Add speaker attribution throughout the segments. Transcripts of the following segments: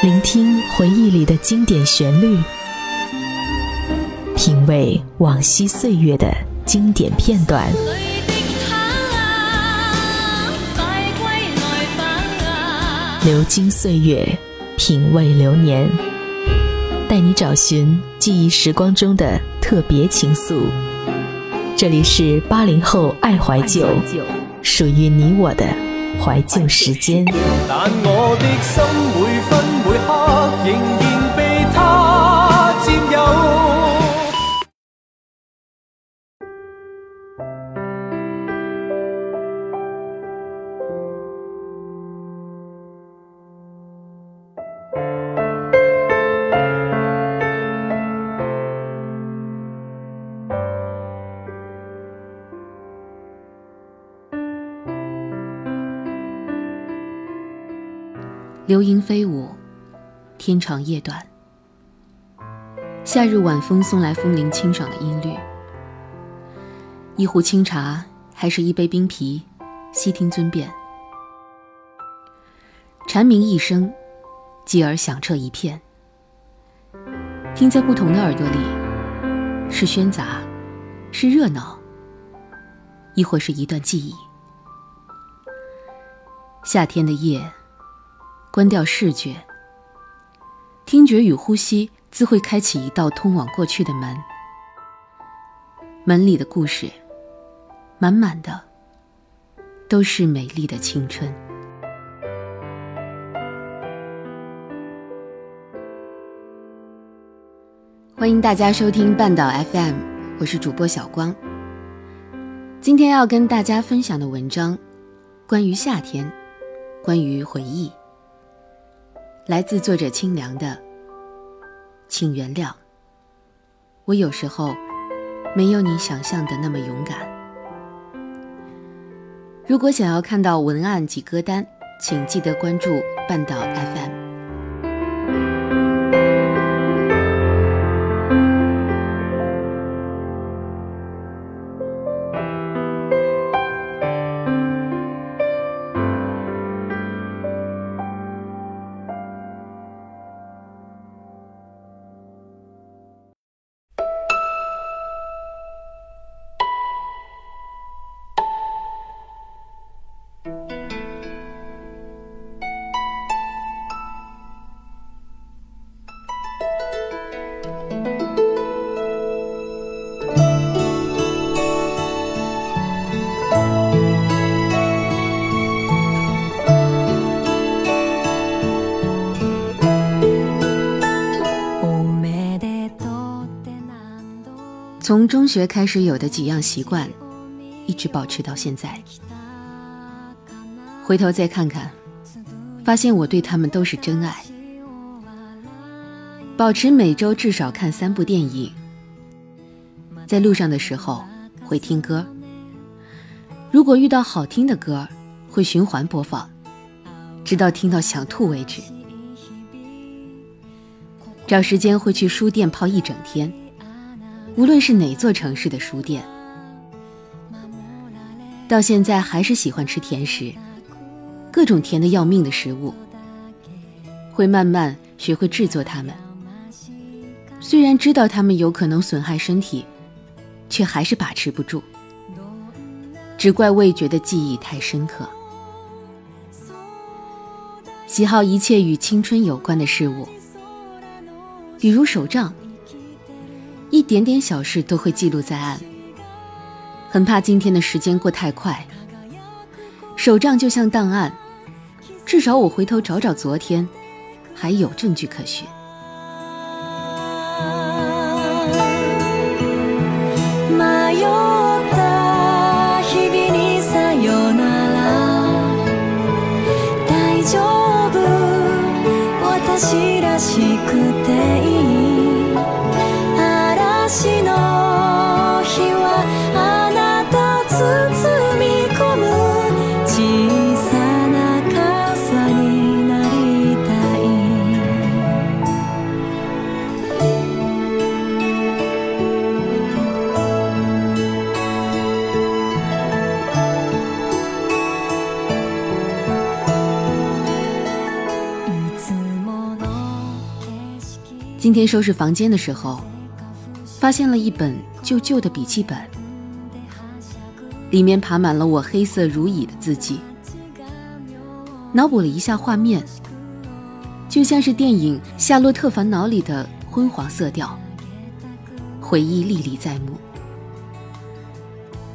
Speaker 1: 聆听回忆里的经典旋律，品味往昔岁月的经典片段。流金岁月，品味流年，带你找寻记忆时光中的特别情愫。这里是八零后爱怀旧，属于你我的怀旧时间。
Speaker 2: 但我的心
Speaker 3: 流萤飞舞，天长夜短。夏日晚风送来风铃清爽的音律。一壶清茶，还是一杯冰啤，悉听尊便。蝉鸣一声，继而响彻一片。听在不同的耳朵里，是喧杂，是热闹，亦或是一段记忆。夏天的夜。关掉视觉，听觉与呼吸自会开启一道通往过去的门。门里的故事，满满的都是美丽的青春。欢迎大家收听半岛 FM，我是主播小光。今天要跟大家分享的文章，关于夏天，关于回忆。来自作者清凉的，请原谅，我有时候没有你想象的那么勇敢。如果想要看到文案及歌单，请记得关注半岛 FM。从中学开始有的几样习惯，一直保持到现在。回头再看看，发现我对他们都是真爱。保持每周至少看三部电影。在路上的时候会听歌，如果遇到好听的歌，会循环播放，直到听到想吐为止。找时间会去书店泡一整天。无论是哪座城市的书店，到现在还是喜欢吃甜食，各种甜的要命的食物，会慢慢学会制作它们。虽然知道它们有可能损害身体，却还是把持不住。只怪味觉的记忆太深刻。喜好一切与青春有关的事物，比如手账。一点点小事都会记录在案，很怕今天的时间过太快。手账就像档案，至少我回头找找昨天，还有证据可循。今天收拾房间的时候，发现了一本旧旧的笔记本，里面爬满了我黑色如蚁的字迹。脑补了一下画面，就像是电影《夏洛特烦恼》里的昏黄色调，回忆历历在目。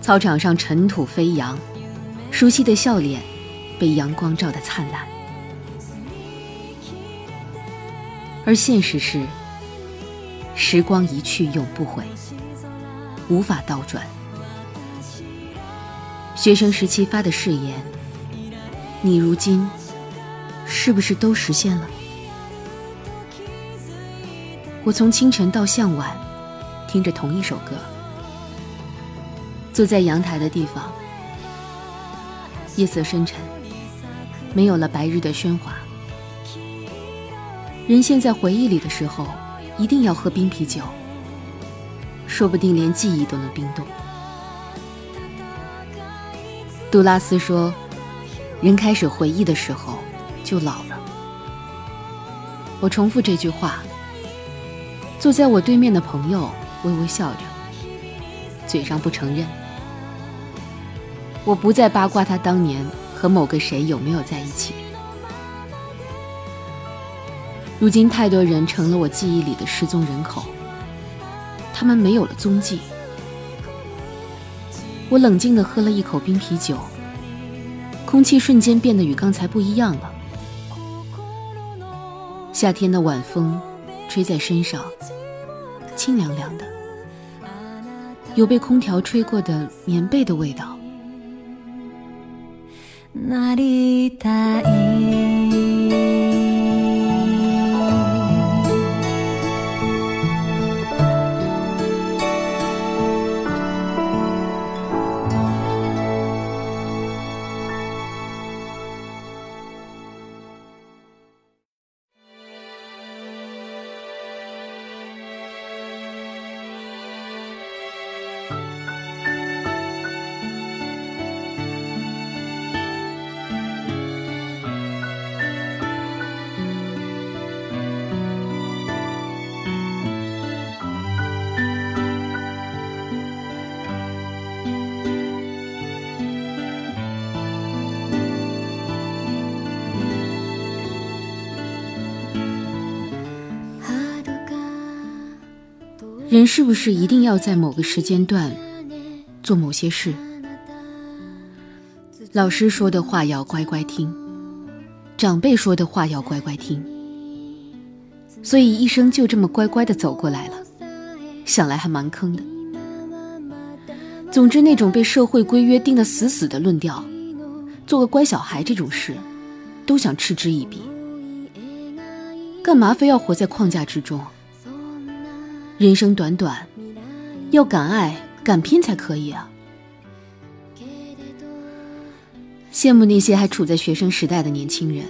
Speaker 3: 操场上尘土飞扬，熟悉的笑脸被阳光照得灿烂。而现实是，时光一去永不回，无法倒转。学生时期发的誓言，你如今是不是都实现了？我从清晨到向晚，听着同一首歌，坐在阳台的地方，夜色深沉，没有了白日的喧哗。人陷在回忆里的时候，一定要喝冰啤酒，说不定连记忆都能冰冻。杜拉斯说：“人开始回忆的时候，就老了。”我重复这句话。坐在我对面的朋友微微笑着，嘴上不承认。我不再八卦他当年和某个谁有没有在一起。如今，太多人成了我记忆里的失踪人口，他们没有了踪迹。我冷静地喝了一口冰啤酒，空气瞬间变得与刚才不一样了。夏天的晚风，吹在身上，清凉凉的，有被空调吹过的棉被的味道。人是不是一定要在某个时间段做某些事？老师说的话要乖乖听，长辈说的话要乖乖听，所以一生就这么乖乖的走过来了。想来还蛮坑的。总之，那种被社会规约定得死死的论调，做个乖小孩这种事，都想嗤之以鼻。干嘛非要活在框架之中？人生短短，要敢爱敢拼才可以啊！羡慕那些还处在学生时代的年轻人。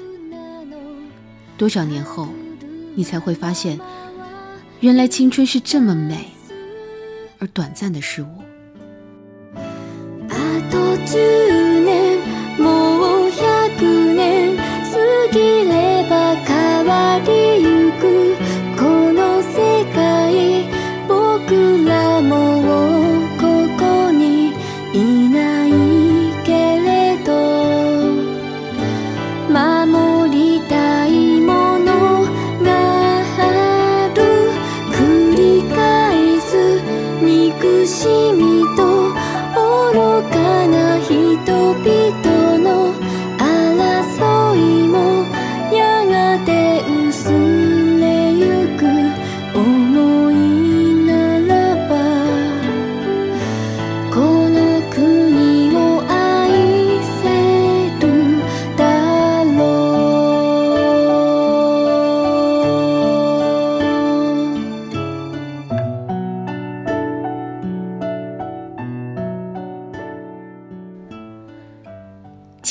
Speaker 3: 多少年后，你才会发现，原来青春是这么美而短暂的事物。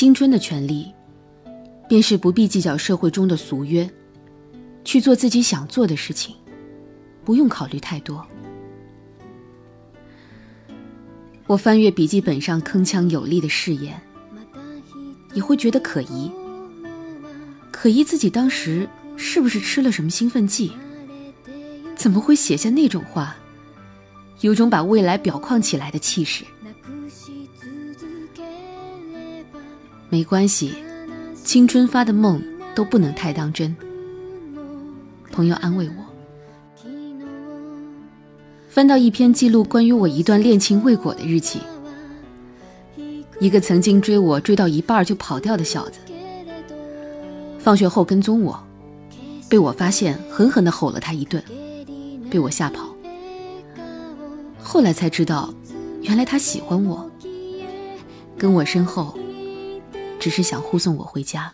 Speaker 3: 青春的权利，便是不必计较社会中的俗约，去做自己想做的事情，不用考虑太多。我翻阅笔记本上铿锵有力的誓言，也会觉得可疑，可疑自己当时是不是吃了什么兴奋剂，怎么会写下那种话？有种把未来表框起来的气势。没关系，青春发的梦都不能太当真。朋友安慰我。翻到一篇记录关于我一段恋情未果的日记，一个曾经追我追到一半就跑掉的小子，放学后跟踪我，被我发现，狠狠地吼了他一顿，被我吓跑。后来才知道，原来他喜欢我，跟我身后，只是想护送我回家。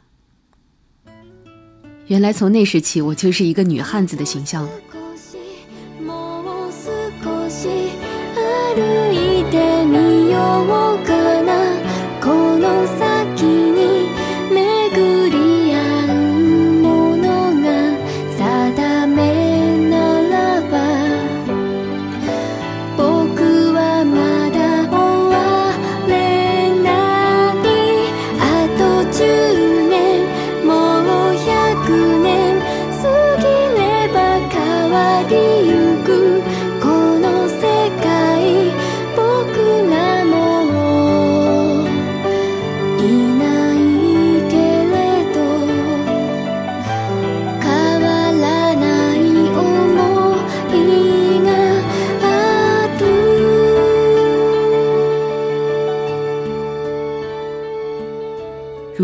Speaker 3: 原来从那时起，我就是一个女汉子的形象了。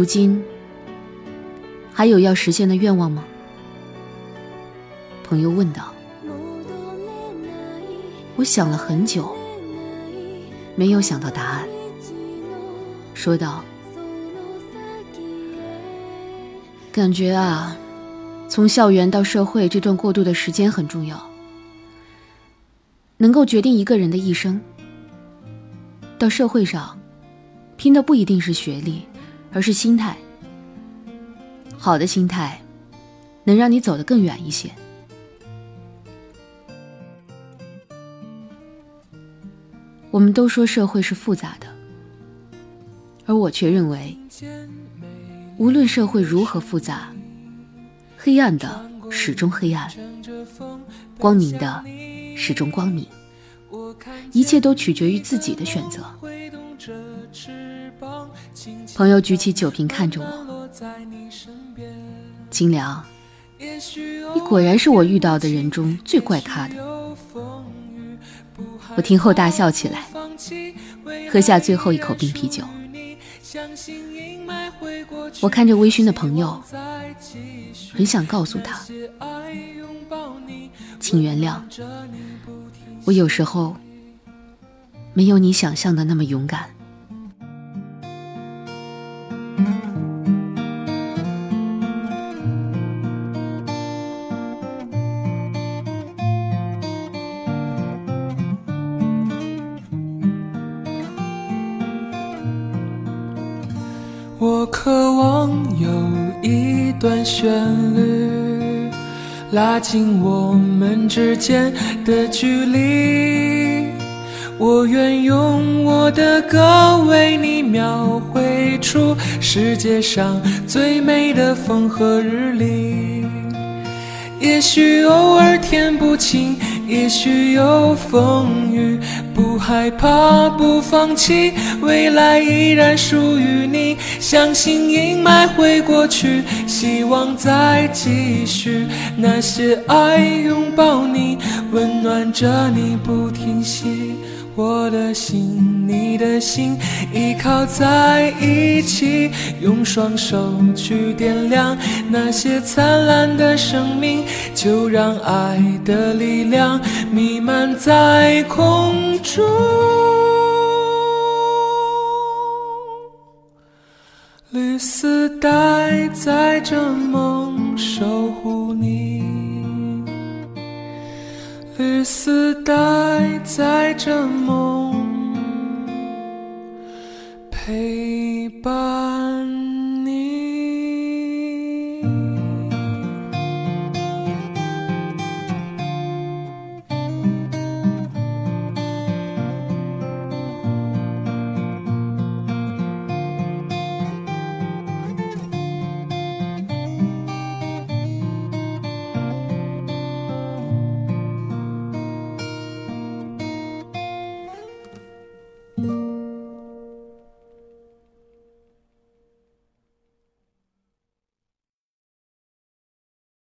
Speaker 3: 如今还有要实现的愿望吗？朋友问道。我想了很久，没有想到答案。说道：“感觉啊，从校园到社会这段过渡的时间很重要，能够决定一个人的一生。到社会上，拼的不一定是学历。”而是心态，好的心态，能让你走得更远一些。我们都说社会是复杂的，而我却认为，无论社会如何复杂，黑暗的始终黑暗，光明的始终光明，一切都取决于自己的选择。朋友举起酒瓶看着我，金良，你果然是我遇到的人中最怪咖的。我听后大笑起来，喝下最后一口冰啤酒。我看着微醺的朋友，很想告诉他，请原谅，我有时候没有你想象的那么勇敢。
Speaker 2: 我渴望有一段旋律，拉近我们之间的距离。我愿用我的歌为你描绘出世界上最美的风和日丽。也许偶尔天不晴，也许有风雨，不害怕，不放弃，未来依然属于你。相信阴霾会过去，希望在继续。那些爱拥抱你，温暖着你不停息。我的心，你的心，依靠在一起，用双手去点亮那些灿烂的生命，就让爱的力量弥漫在空中。绿丝带载着梦，守护丝带载着梦陪伴。